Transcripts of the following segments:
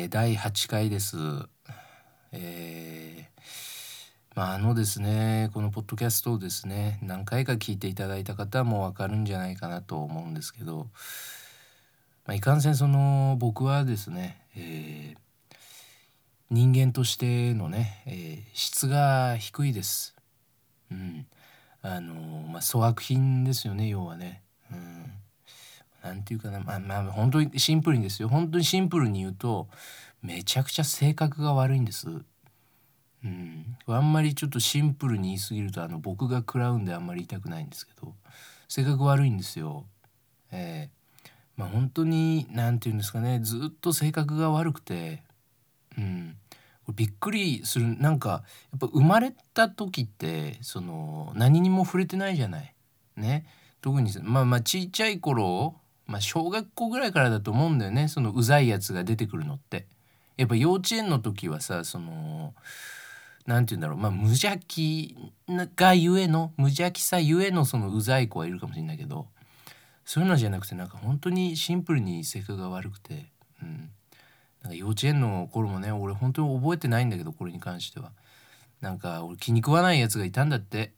えー、第8回です。えー、まああのですねこのポッドキャストをですね何回か聞いていただいた方もわかるんじゃないかなと思うんですけど、まあ、いかんせんその僕はですね、えー、人間としてのね、え、質が低いです。うん、あのまあ粗悪品ですよね要はね。うん何て言うかなまあまあ本当にシンプルにですよ本当にシンプルに言うとめちゃくちゃ性格が悪いんです。うん、あんまりちょっとシンプルに言い過ぎるとあの僕が食らうんであんまり言いたくないんですけど性格悪いんですよ。えー、まあ本当に何て言うんですかねずっと性格が悪くて、うん、びっくりするなんかやっぱ生まれた時ってその何にも触れてないじゃない。ね特にまあまあちっちゃい頃まあ小学校ぐらいからだと思うんだよねそのうざいやつが出てくるのって。やっぱ幼稚園の時はさその何て言うんだろうまあ無邪気がゆえの無邪気さゆえのそのうざい子はいるかもしれないけどそういうのじゃなくてなんか本当にシンプルに性格が悪くて、うん、なんか幼稚園の頃もね俺本当に覚えてないんだけどこれに関しては。なんか俺気に食わないやつがいたんだって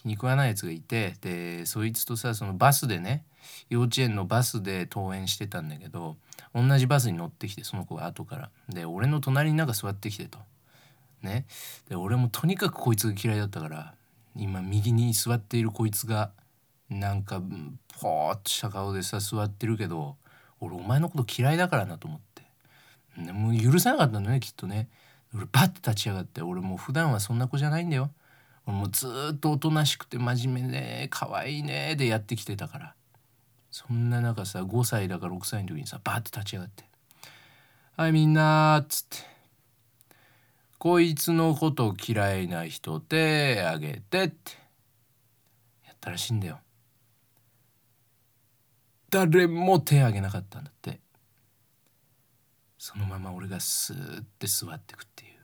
気に食わないやつがいてでそいつとさそのバスでね幼稚園のバスで登園してたんだけど同じバスに乗ってきてその子が後から。で俺の隣になんか座ってきてと。ね。で俺もとにかくこいつが嫌いだったから今右に座っているこいつがなんかポーっとした顔でさ座ってるけど俺お前のこと嫌いだからなと思って。でもう許さなかったんだねきっとね。俺バッて立ち上がって俺もう普段はそんな子じゃないんだよ。俺もうずっとおとなしくて真面目で可愛いねでやってきてたから。そんな中さ5歳だから6歳の時にさバーって立ち上がって「はいみんな」っつって「こいつのこと嫌いな人手あげて」ってやったらしいんだよ。誰も手あげなかったんだって。そのまま俺がスーって座ってくっていう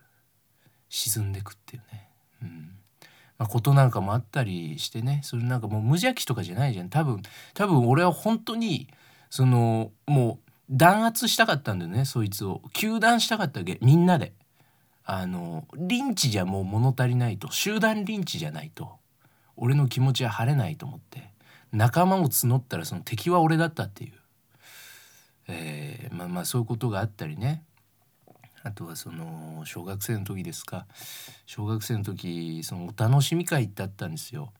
沈んでくっていうね。うん。まあ、ことなんかもあったりしてね。それなんかもう無邪気とかじゃないじゃん。多分多分俺は本当にそのもう弾圧したかったんだよねそいつを。糾弾したかったわけみんなで。あのリンチじゃもう物足りないと。集団リンチじゃないと。俺の気持ちは晴れないと思って。仲間を募ったらその敵は俺だったっていう、えー、まあまあそういうことがあったりね。あとはその小学生の時ですか小学生の時そのお楽しみ会ってあったんですよ。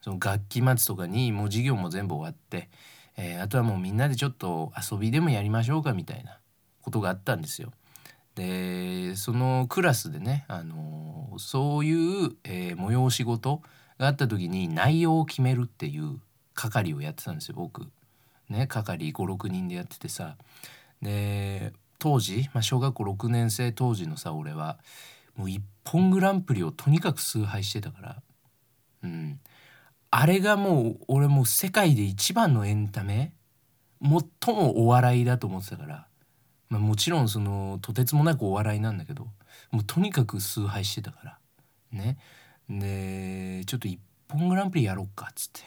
その学期末とかにもう授業も全部終わって、えー、あとはもうみんなでちょっと遊びでもやりましょうかみたいなことがあったんですよ。でそのクラスでね、あの、そういう、えー、催し事があった時に内容を決めるっていう係をやってたんですよ僕。ね係56人でやっててさで当時、まあ、小学校6年生当時のさ俺はもう一本グランプリをとにかく崇拝してたからうん。あれがもう俺もう世界で一番のエンタメ最もお笑いだと思ってたから、まあ、もちろんそのとてつもなくお笑いなんだけどもうとにかく崇拝してたからね。でちょっと一本グランプリやろうかっつって。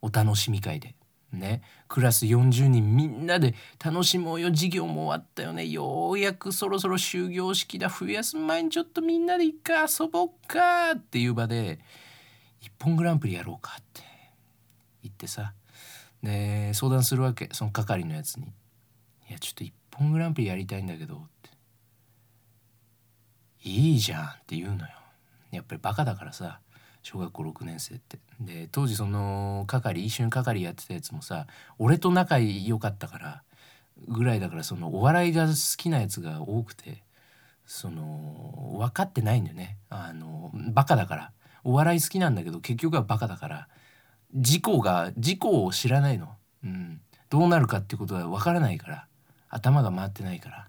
お楽しみ会で。ね。クラス40人みんなで楽しもうよ。授業も終わったよね。ようやくそろそろ終業式だ。冬休み前にちょっとみんなで一回遊ぼっか。っていう場で「一本グランプリやろうか」って。言ってさ。で相談するわけ。その係のやつに「いやちょっと一本グランプリやりたいんだけど」って「いいじゃん」って言うのよ。やっぱりバカだからさ。小学校6年生って。で当時その係一緒に係やってたやつもさ俺と仲良かったからぐらいだからそのお笑いが好きなやつが多くてその分かってないんだよね。あのバカだから。お笑い好きなんだけど結局はバカだから事故が事故を知らないの、うん、どうなるかってことは分からないから頭が回ってないから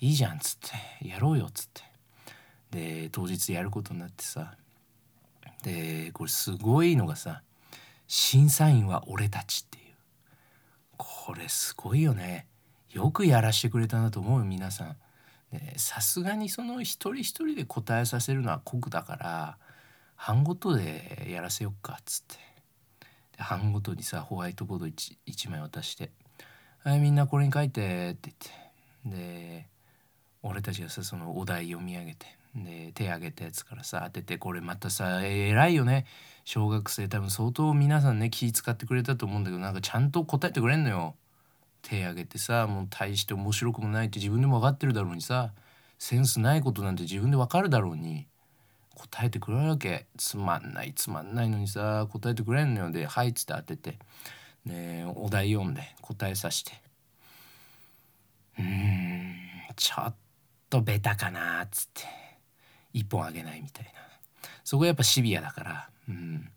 いいじゃんっつってやろうよっつって。で当日やることになってさでこれすごいのがさ審査員は俺たちっていう。これすごいよね。よくやらしてくれたなと思うよ皆さん。さすがにその一人一人で答えさせるのは酷だから班ごとでやらせよっかっつって。で班ごとにさホワイトボード 1, 1枚渡して「はいみんなこれに書いて」って言って。で俺たちがさそのお題読み上げて。で手挙げたやつからさ当ててこれまたさ偉いよね。小学生多分相当皆さんね気使ってくれたと思うんだけどなんかちゃんと答えてくれんのよ。手挙げてさもう大して面白くもないって自分でも分かってるだろうにさセンスないことなんて自分で分かるだろうに答えてくれるわけ。つまんないつまんないのにさ答えてくれんのよ。で「はい」っつって当ててでお題読んで答えさして。うんちょっとベタかなっつって。一本あげないみたいな。そこはやっぱシビアだから、うん、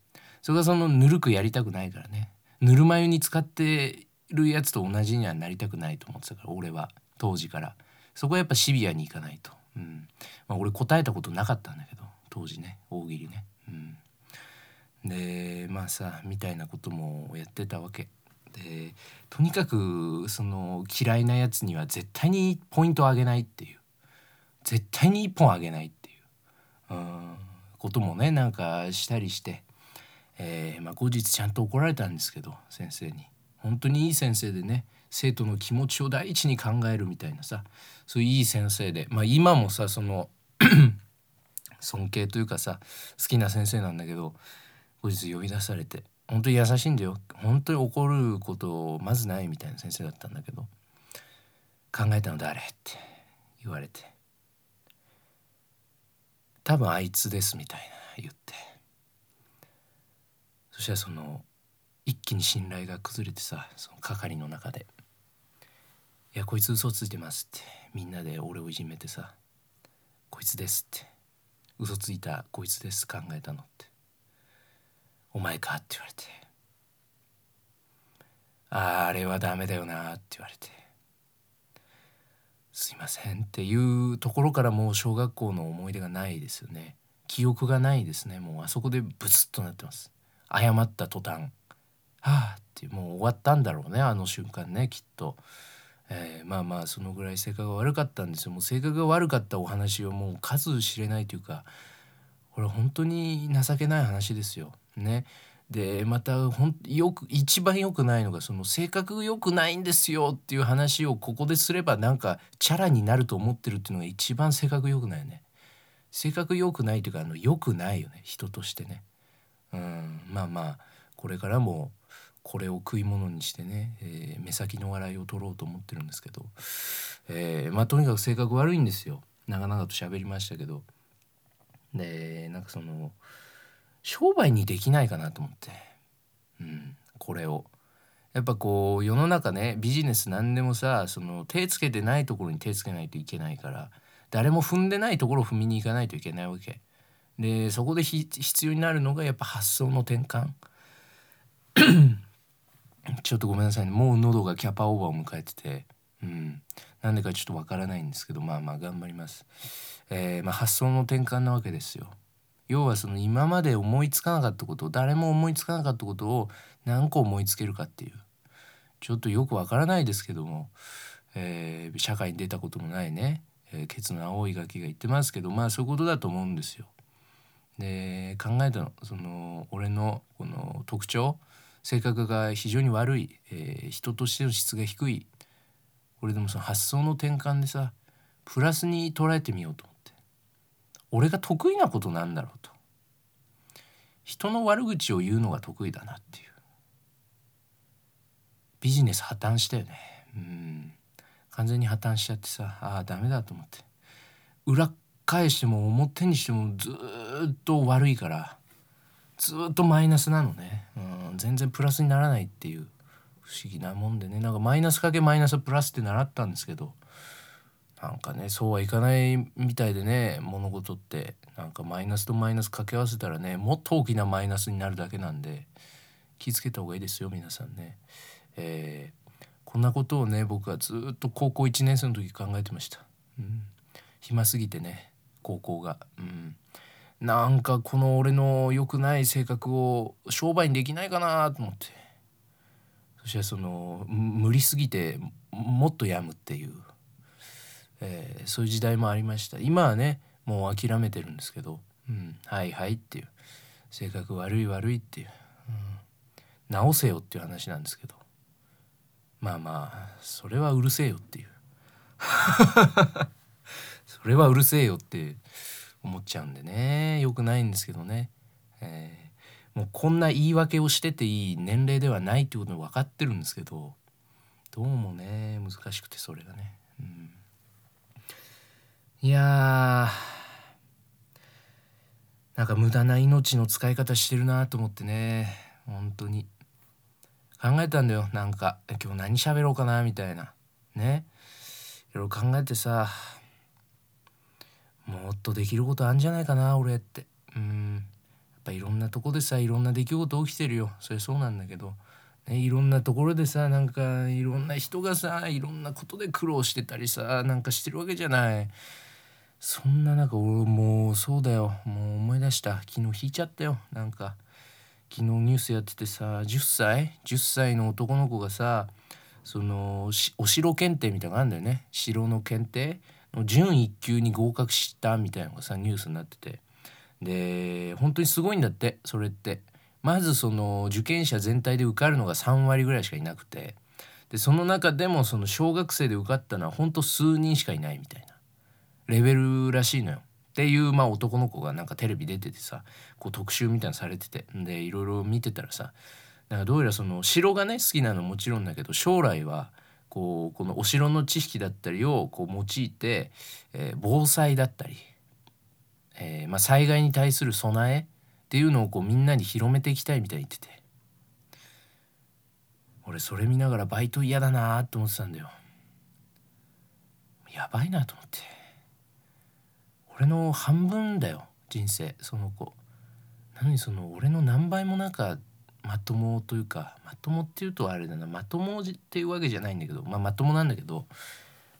それがそのぬるくやりたくないからね。ぬるま湯に使ってるやつと同じにはなりたくないと思ってたから俺は。当時から。そこはやっぱシビアにいかないと、うん。まあ、俺答えたことなかったんだけど。当時ね。大喜利ね、うん、でまあさみたいなこともやってたわけ。でとにかくその嫌いなやつには絶対にポイントをあげないっていう。絶対に1本あげないっていうん。こともねなんかしたりして、えー、まあ、後日ちゃんと怒られたんですけど先生に。本当にいい先生でね生徒の気持ちを第一に考えるみたいなさそういういい先生でまあ今もさその 尊敬というかさ好きな先生なんだけど後日呼び出されて本当に優しいんだよ。本当に怒ることまずないみたいな先生だったんだけど考えたの誰って言われて。多分あいつですみたいな言って。そしたらその一気に信頼が崩れてさその係の中で「いやこいつ嘘ついてます」ってみんなで俺をいじめてさ「こいつです」って「嘘ついたこいつです考えたの」って「お前か」って言われて「あああれはダメだよな」って言われて「すいません」っていうところからもう小学校の思い出がないですよね。記憶がないですね。もうあそこでブツッとなってます。謝った途端。はあってもう終わったんだろうね。あの瞬間ねきっと、えー、まあまあそのぐらい性格が悪かったんですよ。もう性格が悪かったお話をもう数知れないというかこれ本当に情けない話ですよ。ね。でまたほんよく一番良くないのがその性格良くないんですよっていう話をここですればなんかチャラになると思ってるっていうのが一番性格良くないよね。性格良くないというかあの良くないよね。人としてね。うん。まあまあこれからもこれを食い物にしてね、えー、目先の笑いを取ろうと思ってるんですけど、えー、まあとにかく性格悪いんですよ。長々と喋りましたけど。でなんかその商売にできないかなと思って、うん、これを。やっぱこう世の中ねビジネス何でもさその手つけてないところに手つけないといけないから誰も踏んでないところを踏みに行かないといけないわけ。でそこで必要になるのがやっぱ発想の転換。ちょっとごめんなさいね。もう喉がキャパオーバーを迎えてて、うん、なんでかちょっとわからないんですけどまあまあ頑張ります、えー、まあ、発想の転換なわけですよ。要はその今まで思いつかなかったこと誰も思いつかなかったことを何個思いつけるかっていう。ちょっとよくわからないですけども、えー、社会に出たこともないね、えー、ケツの青いガキが言ってますけどまあそういうことだと思うんですよ。で考えたのその俺のこの特徴性格が非常に悪い、えー、人としての質が低い。これでもその発想の転換でさプラスに捉えてみようと。思俺が得意なことなんだろうと。人の悪口を言うのが得意だなっていう。ビジネス破綻したよね。うん。完全に破綻しちゃってさああダメだと思って。裏返しても表にしてもずっと悪いからずっとマイナスなのね、うん、全然プラスにならないっていう不思議なもんでね。なんかマイナスかけマイナスプラスって習ったんですけどなんかねそうはいかないみたいでね物事ってなんかマイナスとマイナス掛け合わせたらねもっと大きなマイナスになるだけなんで気付けた方がいいですよ皆さんね。えー、こんなことをね僕はずっと高校1年生の時考えてました。うん、暇すぎてね高校が。うんなんかこの俺の良くない性格を商売にできないかなと思ってそしてその無理すぎてもっと病むっていう、えー、そういう時代もありました。今はねもう諦めてるんですけど「うん、はいはい」っていう性格悪い悪いっていう、うん、直せよっていう話なんですけどまあまあそれはうるせえよっていう。それはうるせえよって思っちゃうんでね。よくないんですけどね、えー、もうこんな言い訳をしてていい年齢ではないってこと分かってるんですけどどうもね難しくてそれがね、うん、いやーなんか無駄な命の使い方してるなと思ってね。本当に。考えたんだよ。なんか今日何喋ろうかなみたいな。ね。いろいろ考えてさもっとできることあんじゃないかな俺って。うん。やっぱいろんなとこでさいろんな出来事起きてるよ。それそうなんだけど、ね、いろんなところでさなんかいろんな人がさいろんなことで苦労してたりさなんかしてるわけじゃない。そんな中俺もうそうだよ。もう思い出した。昨日引いちゃったよ。なんか昨日ニュースやっててさ10歳？10歳の男の子がさそのお城検定みたいなのがあるんだよね。城の検定の準1級に合格したみたいなのがさニュースになってて。で本当にすごいんだってそれって。まずその受験者全体で受かるのが3割ぐらいしかいなくて。でその中でもその小学生で受かったのはほんと数人しかいないみたいな。レベルらしいのよ。っていうまあ男の子がなんかテレビ出ててさこう特集みたいなのされてて。でいろいろ見てたらさだかどうやらその城がね好きなのもちろんだけど将来はこうこのお城の知識だったりをこう用いて、えー、防災だったり、えー、まあ、災害に対する備えっていうのをこうみんなに広めていきたいみたいに言ってて。俺それ見ながらバイト嫌だなって思ってたんだよ。やばいなと思って。俺の半分だよ人生。その子。なのにその俺の何倍もなんかまともというかまともっていうとあれだな。まともっていうわけじゃないんだけど、まあ、まともなんだけど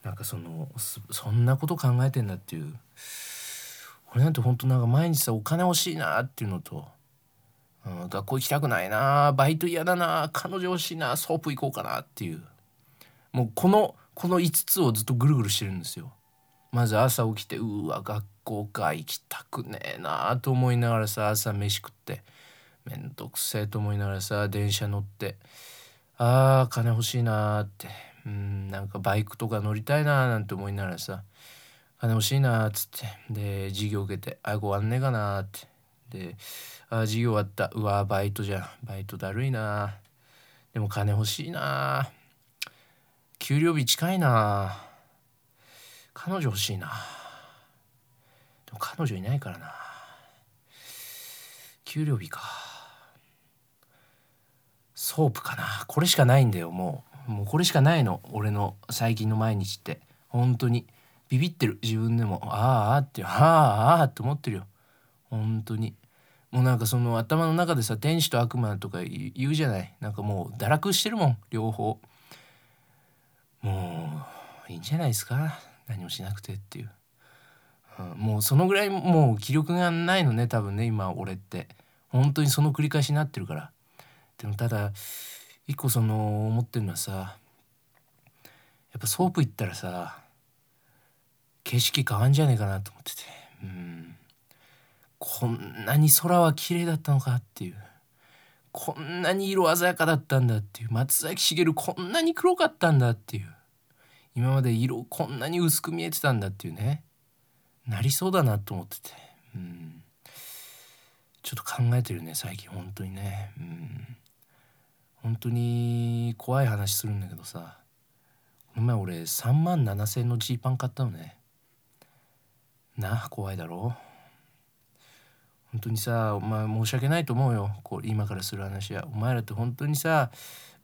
なんかそのそんなこと考えてんだっていう。俺なんてほんとなんか毎日さお金欲しいなっていうのと、うん、学校行きたくないなバイト嫌だな彼女欲しいなソープ行こうかなっていう。もうこのこの5つをずっとぐるぐるしてるんですよ。まず朝起きてうわ学校か行きたくねえなと思いながらさ朝飯食って。めんどくせえと思いながらさ電車乗ってあー金欲しいなーってうんなんかバイクとか乗りたいなーなんて思いながらさ金欲しいなーっつってで授業受けてあご終わんねえかなーってであ授業終わったうわバイトじゃんバイトだるいなでも金欲しいな給料日近いな彼女欲しいな。でも彼女いないからな。給料日か。ソープかな。これしかないんだよもう。もうこれしかないの。俺の最近の毎日って。本当に。ビビってる。自分でも。あああってああああって思ってるよ。本当に。もうなんかその頭の中でさ天使と悪魔とか言うじゃない。なんかもう堕落してるもん。両方。もういいんじゃないですか。何もしなくてっていう、うん、もうそのぐらいもう気力がないのね多分ね今俺って。本当にその繰り返しになってるから。でもただ一個その思ってるのはさやっぱソープ行ったらさ景色変わんじゃねえかなと思ってて。うん。こんなに空は綺麗だったのかっていう。こんなに色鮮やかだったんだっていう。松崎しげるこんなに黒かったんだっていう。今まで色こんなに薄く見えてたんだっていうね。なりそうだなと思ってて。うん。ちょっと考えてるね最近本当にね。うん。本当に怖い話するんだけどさ。この前俺3万7,000円のジーパン買ったのね。なあ怖いだろ。本当にさお前申し訳ないと思うよ。こう今からする話は。お前らって本当にさ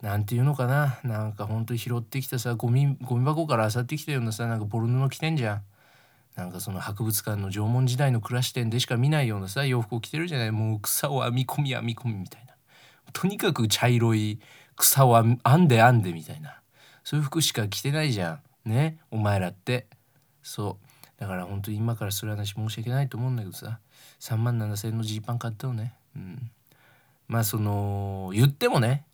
何て言うのかな？なんか本当に拾ってきたさゴミゴミ箱から漁ってきたようなさなんかボル布着てんじゃん。なんかその博物館の縄文時代の暮らし店でしか見ないようなさ洋服を着てるじゃない。もう草を編み込み編み込みみたいな。とにかく茶色い草を編んで編んでみたいな。そういう服しか着てないじゃん。ね？お前らって。そう。だから本当に今からする話申し訳ないと思うんだけどさ。3万7,000円のジーパン買ったのね。うん。まあその言ってもね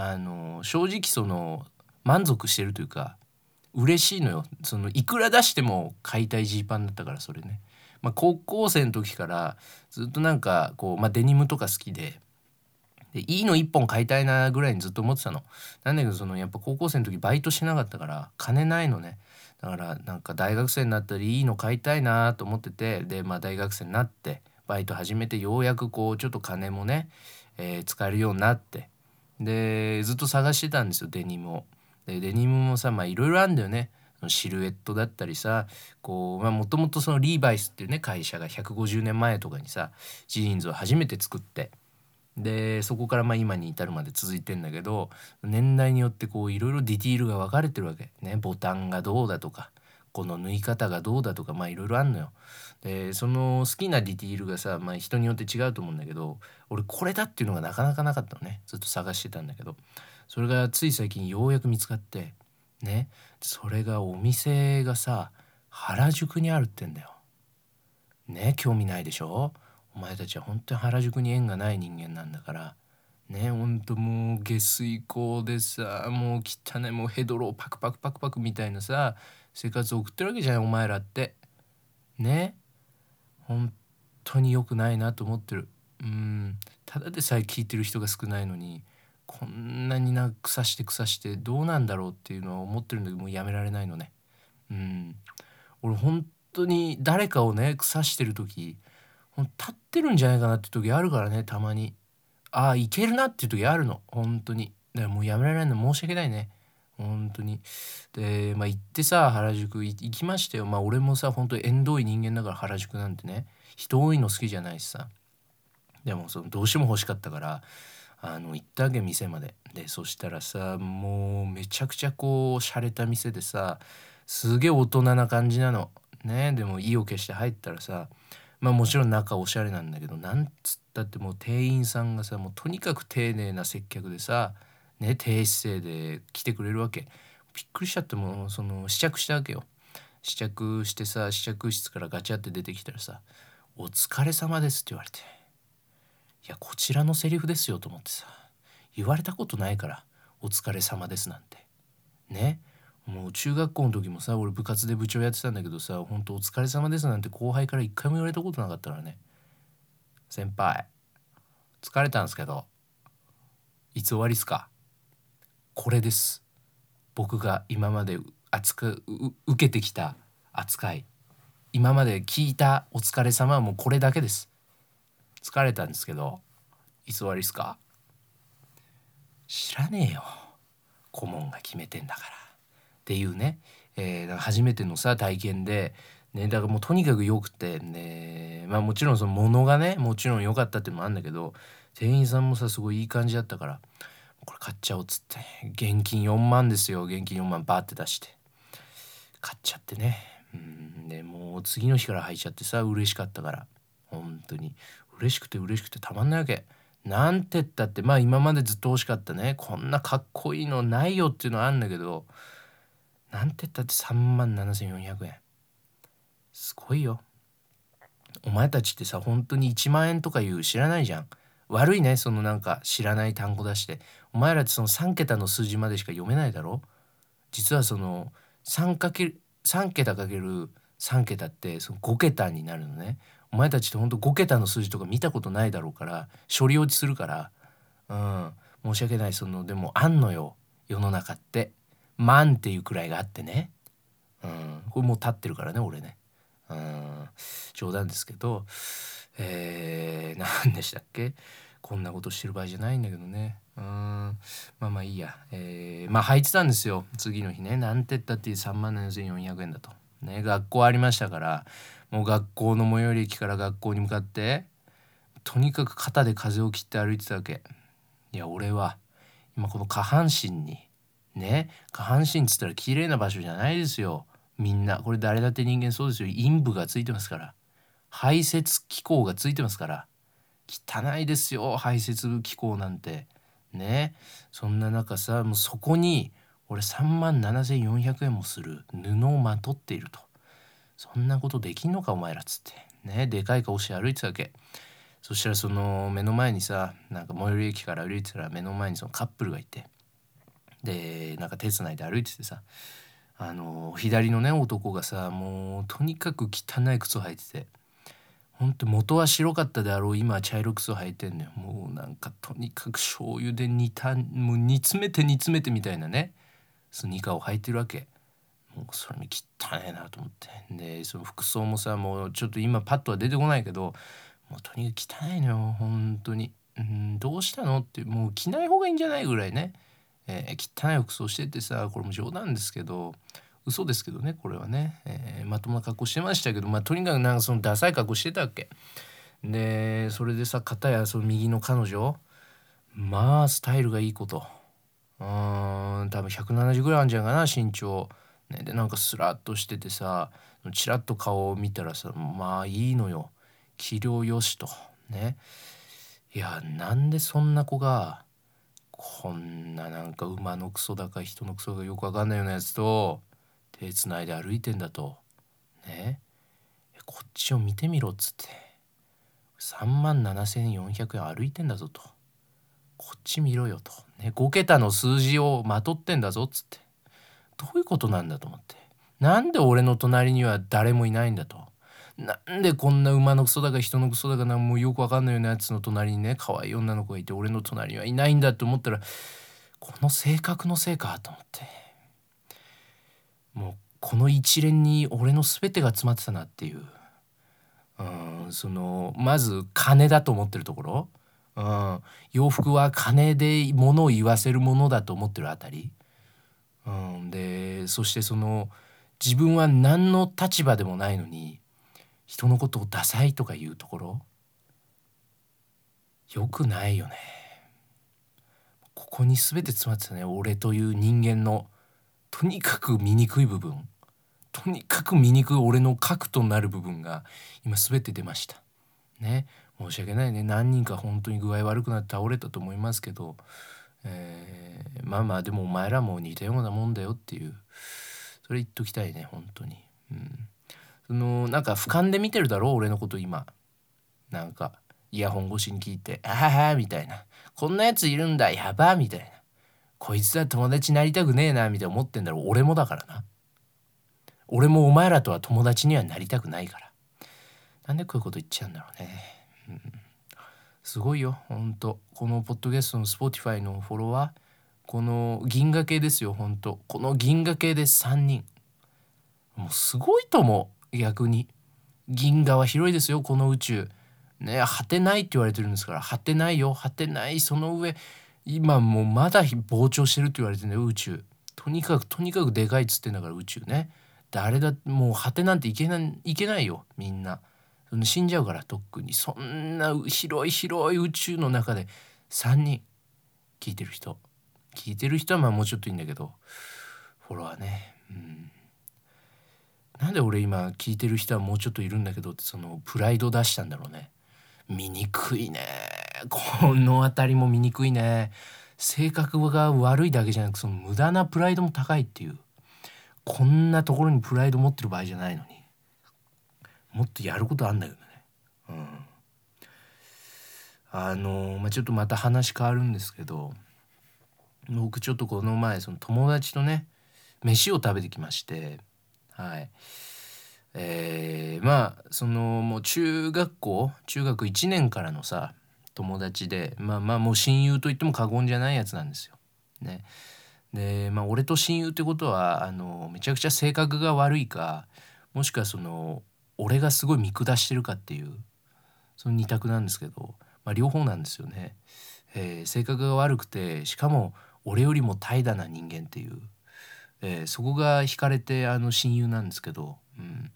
あの正直その満足してるというか嬉しいのよ。そのいくら出しても買いたいジーパンだったからそれね、まあ、高校生の時からずっとなんかこう、まあ、デニムとか好きで。でいいの1本買いたいなぐらいにずっと思ってたの。なんだけどそのやっぱ高校生の時バイトしなかったから金ないのね。だからなんか大学生になったらいいの買いたいなと思っててでまあ大学生になってバイト始めてようやくこうちょっと金もね、えー、使えるようになってでずっと探してたんですよデニムを。でデニムもさまあいろいろあるんだよね。シルエットだったりさこうまあもともとそのリーバイスっていうね会社が150年前とかにさジーンズを初めて作ってでそこからまあ今に至るまで続いてんだけど年代によってこういろいろディティールが分かれてるわけねボタンがどうだとかこの縫い方がどうだとかまあいろいろあんのよ。でその好きなディティールがさ、まあ、人によって違うと思うんだけど俺これだっていうのがなかなかなかったのね。ずっと探してたんだけど。それがつい最近ようやく見つかってね。それがお店がさ原宿にあるってんだよ。ね興味ないでしょ？お前たちは本当に原宿に縁がない人間なんだから。ねほんともう下水溝でさもう汚いもうヘドロパクパクパクパクみたいなさ生活を送ってるわけじゃないお前らって。ね。本当に良くないなと思ってる。うん。ただでさえ聞いてる人が少ないのにこんなにな腐して腐してどうなんだろうっていうのは思ってるんだけどもうやめられないのね。うん。俺本当に誰かをね腐してる時立ってるんじゃないかなって時あるからねたまに。ああいけるなっていう時あるの。本当に。だからもうやめられないの。申し訳ないね。本当に。でまあ行ってさ原宿行きましたよ。まあ俺もさ本当に縁遠い人間だから原宿なんてね。人多いの好きじゃないしさ。でもそのどうしても欲しかったからあの行ったわけ店まで。でそしたらさもうめちゃくちゃこう洒落た店でさすげえ大人な感じなの。ねでも意を決して入ったらさまあもちろん中おしゃれなんだけどなんつったってもう店員さんがさもうとにかく丁寧な接客でさね低姿勢で来てくれるわけ。びっくりしちゃってもその試着したわけよ。試着してさ試着室からガチャって出てきたらさ「お疲れ様です」って言われていやこちらのセリフですよと思ってさ言われたことないから「お疲れ様です」なんて。ね。もう中学校の時もさ俺部活で部長やってたんだけどさ「ほんとお疲れ様です」なんて後輩から一回も言われたことなかったからね「先輩疲れたんすけどいつ終わりっすか?」これです。僕が今まで扱受けてきた扱い。今まで聞いた「お疲れ様はもうこれだけです。疲れたんですけどいつ終わりっすか？知らねえよ。顧問が決めてんだから。っていうね、えー、初めてのさ体験で、ね、だからもうとにかく良くてねまあもちろんその物がねもちろん良かったっていうのもあるんだけど店員さんもさすごいいい感じだったからこれ買っちゃおうっつって。現金4万ですよ。現金4万バーって出して。買っちゃってね。うん。でもう次の日から履いちゃってさ嬉しかったから。本当に。嬉しくて嬉しくてたまんないわけ。なんてったってまあ今までずっと欲しかったね。こんなかっこいいのないよっていうのはあんだけど。なんてったって3万7400円。すごいよ。お前たちってさ本当に1万円とか言う知らないじゃん。悪いねそのなんか知らない単語出して。お前らってその3桁の数字までしか読めないだろ？実はその 3, かけ3桁かける3桁ってその5桁になるのね。お前たちってほんと5桁の数字とか見たことないだろうから処理落ちするから。うん。申し訳ない。そのでもあんのよ。世の中って。万っていうくらいがあってね、うん、これもう立ってるからね俺ね、うん、冗談ですけど。えー、何でしたっけ？こんなことしてる場合じゃないんだけどね。うん。まあまあいいや、えー、まあ履いてたんですよ。次の日ね。なんて言ったって3万7400円だと。ね学校ありましたから。もう学校の最寄り駅から学校に向かってとにかく肩で風を切って歩いてたわけ。いや俺は今この下半身にね下半身っつったら綺麗な場所じゃないですよ。みんな。これ誰だって人間そうですよ。陰部がついてますから。排泄機構がついてますから。汚いですよ排泄機構なんて。ね。そんな中さもうそこに俺3万7,400円もする布をまとっていると。そんなことできんのかお前らっつって。ね。でかい顔して歩いてたわけ。そしたらその目の前にさなんか最寄り駅から歩いてたら目の前にそのカップルがいて。でなんか手つないで歩いててさあの左のね男がさもうとにかく汚い靴を履いてて。ほんと元は白かったであろう今は茶色くそ履いてんのよ。もうなんかとにかく醤油で煮たもう煮詰めて煮詰めてみたいなね。スニーカーを履いてるわけ。もうそれも汚ねえなと思って。でその服装もさもうちょっと今パッとは出てこないけどもうとにかく汚いのよ本当に。うんどうしたのってもう着ない方がいいんじゃないぐらいね、えー、汚い服装しててさこれも冗談ですけど嘘ですけどねこれはね、えー、まともな格好してましたけどまあとにかくなんかそのダサい格好してたわけ。でそれでさ片やその右の彼女。まあスタイルがいいこと。うん多分170ぐらいあるんじゃないかな身長、ね、でなんかスラッとしててさチラッと顔を見たらさまあいいのよ。器量よしと。ね。いやなんでそんな子がこんななんか馬のクソだか人のクソがよくわかんないようなやつと手つないで歩いてんだと。ね。こっちを見てみろっつって。3万7,400円歩いてんだぞと。こっち見ろよと、ね、5桁の数字をまとってんだぞっつって。どういうことなんだと思って。なんで俺の隣には誰もいないんだと。なんでこんな馬のクソだか人のクソだかなもうよくわかんないようなやつの隣にね可愛い女の子がいて俺の隣にはいないんだって思ったらこの性格のせいかと思って。この一連に俺の全てが詰まってたなっていう。うんそのまず金だと思ってるところ、うん、洋服は金で物を言わせるものだと思ってるあたり、うん、でそしてその自分は何の立場でもないのに人のことをダサいとか言うところ。よくないよね。ここに全て詰まってたね。俺という人間のとにかく醜い部分。とにかく醜い俺の核となる部分が今全て出ました。ね。申し訳ないね。何人か本当に具合悪くなって倒れたと思いますけど、えー、まあまあでもお前らも似たようなもんだよっていう。それ言っときたいね本当に。うん。そのなんか俯瞰で見てるだろう？俺のこと今。なんかイヤホン越しに聞いて「あはは」みたいな「こんなやついるんだやば」みたいな「こいつは友達になりたくねえな」みたいな思ってんだろ俺もだからな。俺もお前らとは友達にはなりたくないから。なんでこういうこと言っちゃうんだろうね、うん、すごいよ。ほんとこのポッドキャストの Spotify のフォロワーこの銀河系ですよ。ほんとこの銀河系で3人。もうすごいと思う。逆に。銀河は広いですよ。この宇宙。ね果てないって言われてるんですから。果てないよ。果てない。その上。今もうまだ膨張してるって言われてるんだよ。宇宙。とにかくとにかくでかいっつってんだから宇宙ね。誰だもう果てなんていけないいけないよみんな。死んじゃうからとっくに。そんな広い広い宇宙の中で3人。聞いてる人。聞いてる人はまあもうちょっといいんだけど。フォロワーね。うん。なんで俺今聞いてる人はもうちょっといるんだけどってそのプライド出したんだろうね。醜いね。この辺りも醜いね。性格が悪いだけじゃなくその無駄なプライドも高いっていう。こんなところにプライド持ってる場合じゃないのにもっとやることあんだけどね。うん。あのまあちょっとまた話変わるんですけど僕ちょっとこの前その友達とね飯を食べてきましてはい。えー、まあそのもう中学校中学1年からのさ友達でまあまあもう親友と言っても過言じゃないやつなんですよ。ね、でまあ俺と親友ってことはあのめちゃくちゃ性格が悪いかもしくはその俺がすごい見下してるかっていうその2択なんですけど、まあ、両方なんですよね。えー、性格が悪くてしかも俺よりも怠惰な人間っていうえー、そこが惹かれてあの親友なんですけど、うん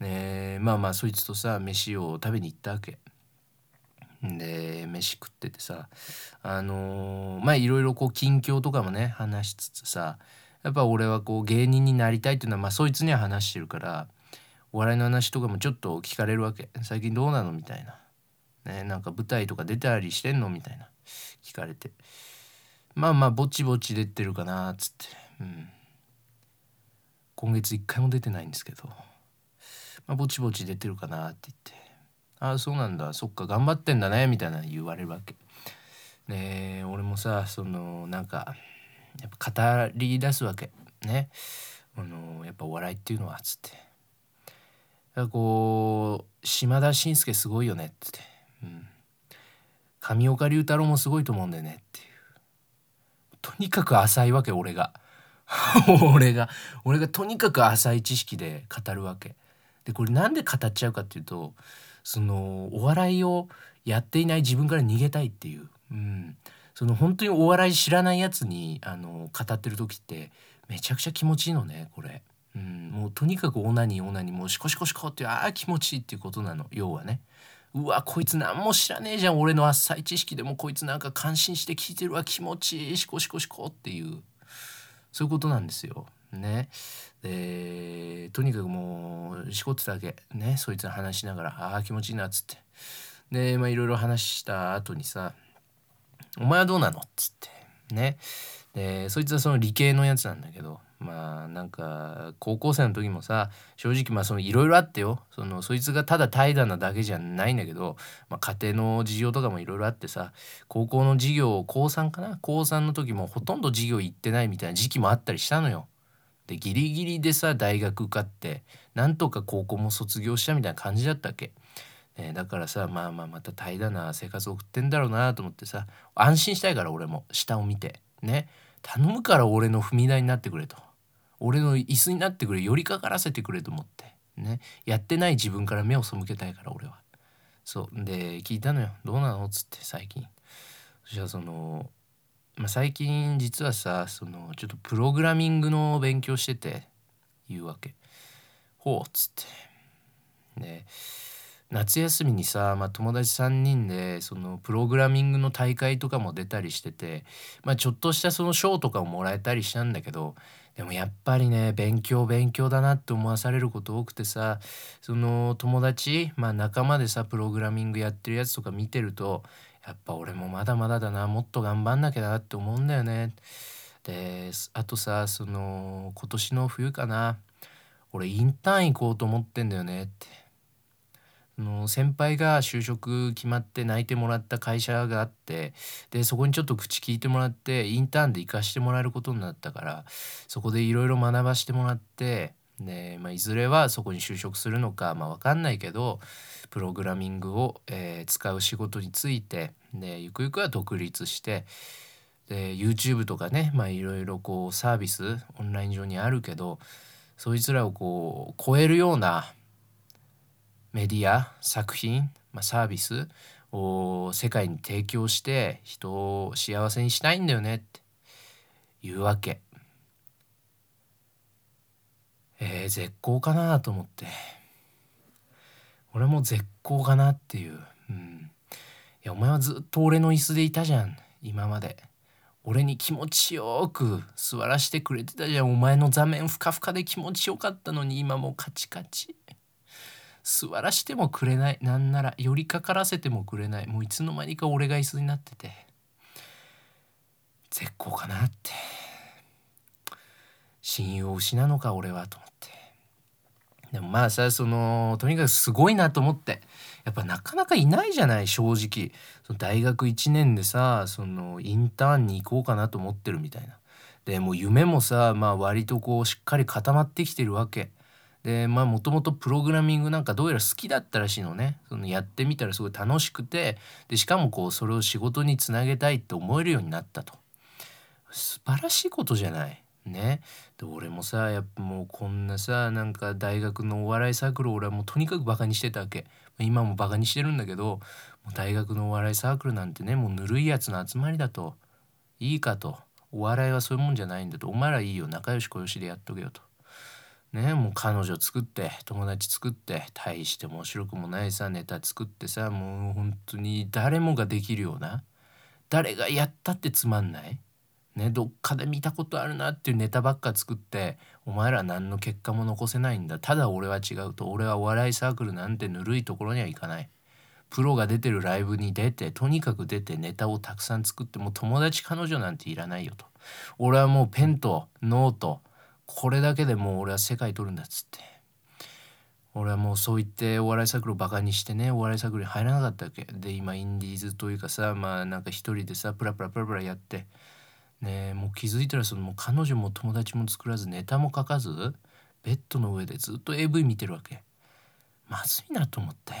ね、まあまあそいつとさ飯を食べに行ったわけ。で飯食っててさあのー、まあいろいろこう近況とかもね話しつつさやっぱ俺はこう芸人になりたいっていうのはまあそいつには話してるからお笑いの話とかもちょっと聞かれるわけ。最近どうなのみたいな、ね、なんか舞台とか出たりしてんのみたいな。聞かれて。まあまあぼちぼち出てるかなっつって。うん。今月1回も出てないんですけど、まあ、ぼちぼち出てるかなって言って「ああそうなんだ。そっか。頑張ってんだね」みたいな言われるわけ。ね俺もさそのなんかやっぱ語り出すわけ。ね。あのやっぱお笑いっていうのはつって。こう島田紳介すごいよねっつって、うん、上岡龍太郎もすごいと思うんだよねっていう。とにかく浅いわけ俺が。俺が。俺がとにかく浅い知識で語るわけ。でこれなんで語っちゃうかっていうとそのお笑いをやっていない自分から逃げたいっていう、うん、その本当にお笑い知らないやつにあの語ってる時ってめちゃくちゃ気持ちいいのねこれ。うん、もうとにかくオナニーオナニーもうシコシコシコってああ気持ちいいっていうことなの要はね。うわこいつ何も知らねえじゃん俺の浅い知識でもこいつなんか感心して聞いてるわ気持ちいいシコシコシコっていうそういうことなんですよ。ね。でとにかくもうしこってただけ。ね。そいつの話しながらああ気持ちいいなっつって。でまあいろいろ話した後にさ「お前はどうなの?」っつって。ね。でそいつはその理系のやつなんだけどまあなんか高校生の時もさ正直まあそのいろいろあってよ。そのそいつがただ怠惰なだけじゃないんだけど、まあ、家庭の事情とかもいろいろあってさ高校の授業を高3かな？高3の時もほとんど授業行ってないみたいな時期もあったりしたのよ。でギリギリでさ大学受かってなんとか高校も卒業したみたいな感じだったっけ。ね、だからさまあまあまた怠惰な生活送ってんだろうなと思ってさ安心したいから俺も下を見て。ね。頼むから俺の踏み台になってくれと。俺の椅子になってくれ寄りかからせてくれと思って。ね。やってない自分から目を背けたいから俺は。そう。で聞いたのよ。どうなの？っつって最近。そしたらその、まあ、最近実はさそのちょっとプログラミングの勉強してて言うわけ。ほうっつって。で夏休みにさ、まあ、友達3人でそのプログラミングの大会とかも出たりしてて、まあ、ちょっとしたその賞とかをもらえたりしたんだけどでもやっぱりね勉強勉強だなって思わされること多くてさその友達、まあ、仲間でさプログラミングやってるやつとか見てるとやっぱ俺もまだまだだなもっと頑張んなきゃなって思うんだよね。であとさその今年の冬かな俺インターン行こうと思ってんだよねって。の先輩が就職決まって泣いてもらった会社があってでそこにちょっと口聞いてもらってインターンで行かしてもらえることになったからそこでいろいろ学ばしてもらってで、まあ、いずれはそこに就職するのか、まあ、分かんないけどプログラミングを、えー、使う仕事についてでゆくゆくは独立してで YouTube とかねいろいろこうサービスオンライン上にあるけどそいつらをこう超えるようなメディア作品、まあ、サービスを世界に提供して人を幸せにしたいんだよねっていうわけ。えー、絶好かなと思って。俺も絶好かなっていう、うん、いやお前はずっと俺の椅子でいたじゃん。今まで。俺に気持ちよく座らしてくれてたじゃん。お前の座面ふかふかで気持ちよかったのに今もカチカチ。座らしてもくれない。なんなら寄りかからせてもくれない。もういつの間にか俺が椅子になってて。絶好かなって。親友を失うのか俺はと思って。でもまあさそのとにかくすごいなと思って。やっぱなかなかいないじゃない正直。その大学1年でさそのインターンに行こうかなと思ってるみたいな。でもう夢もさまあ割とこうしっかり固まってきてるわけ。でまあもともとプログラミングなんかどうやら好きだったらしいのね。そのやってみたらすごい楽しくて。でしかもこうそれを仕事につなげたいって思えるようになったと。素晴らしいことじゃない。ね。で俺もさやっぱもうこんなさなんか大学のお笑いサークル俺はもうとにかくバカにしてたわけ。今もバカにしてるんだけど大学のお笑いサークルなんてねもうぬるいやつの集まりだと。いいかと。お笑いはそういうもんじゃないんだと。お前らいいよ。仲良し小良しでやっとけよと。ねもう彼女作って友達作って大して面白くもないさネタ作ってさもう本当に誰もができるような。誰がやったってつまんない。ねどっかで見たことあるなっていうネタばっか作ってお前ら何の結果も残せないんだ。ただ俺は違うと。俺はお笑いサークルなんてぬるいところには行かない。プロが出てるライブに出てとにかく出てネタをたくさん作ってもう友達彼女なんていらないよと。俺はもうペンとノートこれだけでもう俺は世界取るんだっつって。俺はもうそう言ってお笑いサークルをバカにしてねお笑いサークルに入らなかったわけ。で今インディーズというかさまあなんか一人でさプラプラプラプラやってねもう気づいたらそのもう彼女も友達も作らずネタも書かずベッドの上でずっと AV 見てるわけ。まずいなと思って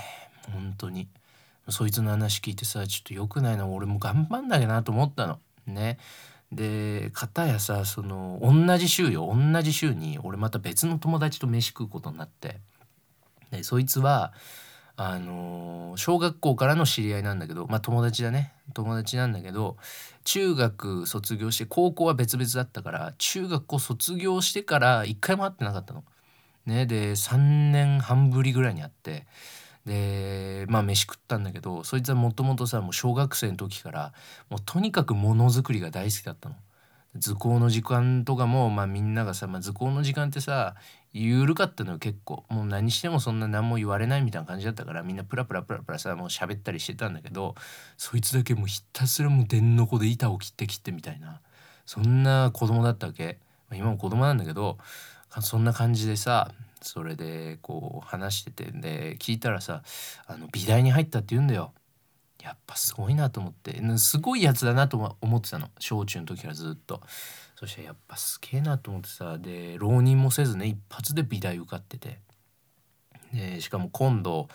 本当に。そいつの話聞いてさちょっと良くないな俺も頑張んなきゃなと思ったの。ね。で片やさその同じ週よ。同じ週に俺また別の友達と飯食うことになって。でそいつはあの小学校からの知り合いなんだけどまあ友達だね友達なんだけど中学卒業して高校は別々だったから中学校卒業してから一回も会ってなかったの。ね、で3年半ぶりぐらいに会ってでまあ飯食ったんだけどそいつはもともとさもう小学生の時からもうとにかくものづくりが大好きだったの。図工の時間とかも、まあ、みんながさ、まあ、図工の時間ってさ緩かったのよ結構もう何してもそんな何も言われないみたいな感じだったからみんなプラプラプラプラさもう喋ったりしてたんだけどそいつだけもうひたすらもう電の子で板を切って切ってみたいなそんな子供だったわけ、まあ、今も子供なんだけどそんな感じでさそれでこう話しててで聞いたらさあの美大に入ったって言うんだよ。やっぱすごいなと思ってすごいやつだなと思ってたの。小中の時からずっと。そしてやっぱすげえなと思ってさで浪人もせずね一発で美大受かってて。でしかも今度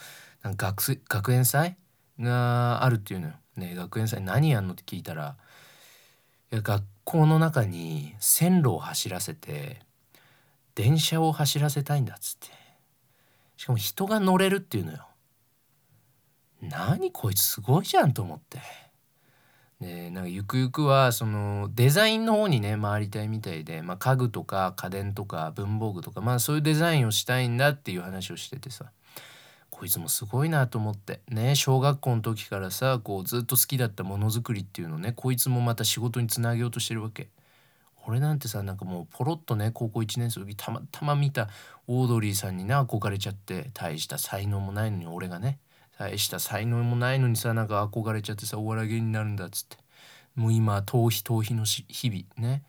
なんか学学園祭があるっていうのよ。ね学園祭何やんのって聞いたらいや学校の中に線路を走らせて電車を走らせたいんだっつって。しかも人が乗れるっていうのよ。何こいつすごいじゃんと思って。でなんかゆくゆくはそのデザインの方にね回りたいみたいで、まあ、家具とか家電とか文房具とかまあそういうデザインをしたいんだっていう話をしててさこいつもすごいなと思ってね小学校の時からさこうずっと好きだったものづくりっていうのねこいつもまた仕事につなげようとしてるわけ。俺なんてさなんかもうポロッとね高校1年生の時たまたま見たオードリーさんにね憧れちゃって大した才能もないのに俺がね大した才能もないのにさなんか憧れちゃってさお笑い芸人になるんだっつって。もう今逃避逃避の日々ね。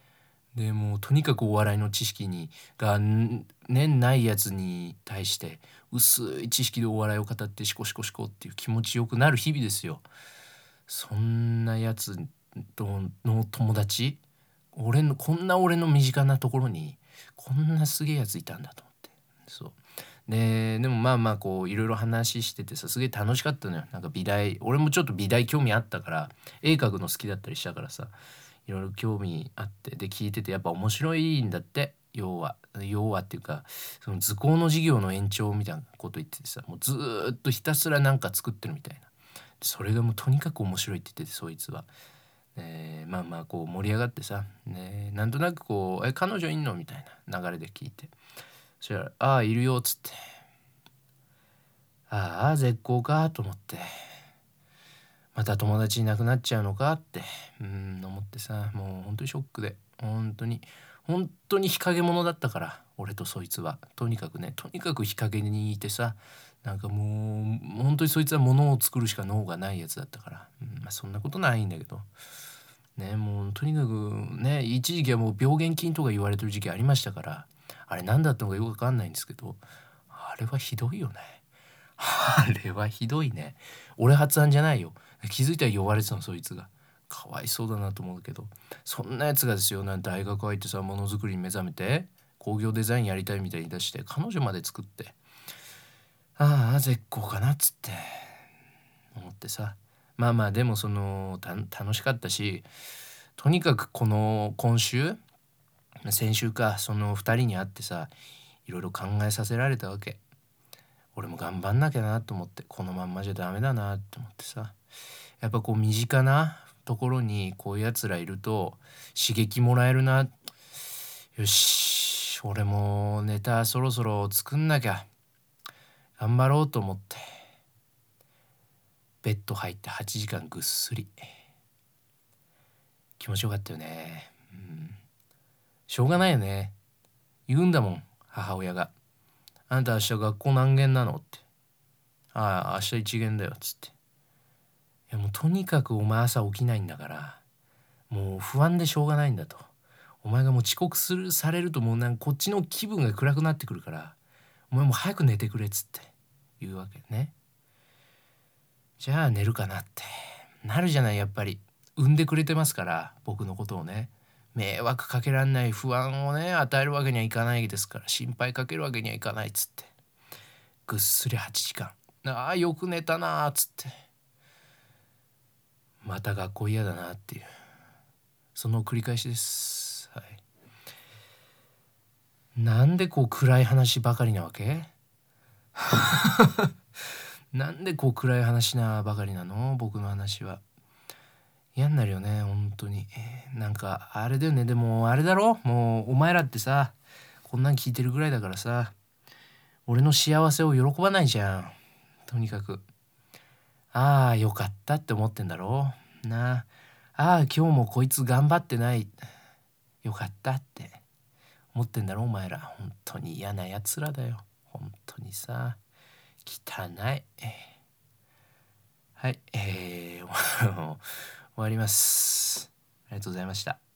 でもうとにかくお笑いの知識にがねないやつに対して薄い知識でお笑いを語ってシコシコシコっていう気持ちよくなる日々ですよ。そんなやつとの友達俺のこんな俺の身近なところにこんなすげえやついたんだと思って。そう。ででもまあまあこういろいろ話しててさすげえ楽しかったのよなんか美大俺もちょっと美大興味あったから絵描くの好きだったりしたからさいろいろ興味あってで聞いててやっぱ面白いんだって要は要はっていうかその図工の授業の延長みたいなこと言っててさもうずっとひたすらなんか作ってるみたいなそれがもうとにかく面白いって言っててそいつは。えー、まあまあこう盛り上がってさ、ね、なんとなくこう「え彼女いんの?」みたいな流れで聞いてそしたら「ああいるよ」っつって「ああ絶好か」と思って。また友達いなくなっちゃうのかって。うん思ってさ。もう本当にショックで。本当に。本当に日陰者だったから俺とそいつは。とにかくねとにかく日陰にいてさ。なんかもう本当にそいつは物を作るしか脳がないやつだったから、うんまあ、そんなことないんだけど。ねもうとにかくね一時期はもう病原菌とか言われてる時期ありましたから。あれ何だったのかよく分かんないんですけどあれはひどいよね。あれはひどいね。俺発案じゃないよ。気づいたら呼ばれてたのそいつが。かわいそうだなと思うけど。そんなやつがですよな大学入ってさものづくりに目覚めて工業デザインやりたいみたいに出して彼女まで作って。ああ絶好かなっつって思ってさ。まあまあでもその楽しかったしとにかくこの今週先週かその2人に会ってさいろいろ考えさせられたわけ。俺も頑張んなきゃなと思ってこのまんまじゃダメだなって思ってさ。やっぱこう身近なところにこういうやつらいると刺激もらえるな。よし俺もネタそろそろ作んなきゃ。頑張ろうと思って。ベッド入って8時間ぐっすり。気持ちよかったよね。うん。しょうがないよね。言うんだもん母親が「あんた明日学校何限なの?」って「ああ明日一限だよ」つって。いやもうとにかくお前朝起きないんだからもう不安でしょうがないんだと。お前がもう遅刻するされるともうなんかこっちの気分が暗くなってくるからお前もう早く寝てくれつって言うわけね。じゃあ寝るかなって。なるじゃないやっぱり。産んでくれてますから僕のことをね。迷惑かけらんない不安をね与えるわけにはいかないですから心配かけるわけにはいかないっつって。ぐっすり8時間。ああよく寝たなっつって。また学校嫌だなっていう。その繰り返しです。はい。なんでこう暗い話ばかりなわけ？なんでこう暗い話なばかりなの？僕の話は嫌になるよね本当に。なんかあれだよね。でもあれだろ？もうお前らってさこんなん聞いてるぐらいだからさ俺の幸せを喜ばないじゃん。とにかく。ああよかったって思ってんだろ？な。ああ今日もこいつ頑張ってない。よかったって思ってんだろ？お前ら。本当に嫌なやつらだよ。本当にさ。汚い。はい。えー、終わります。ありがとうございました。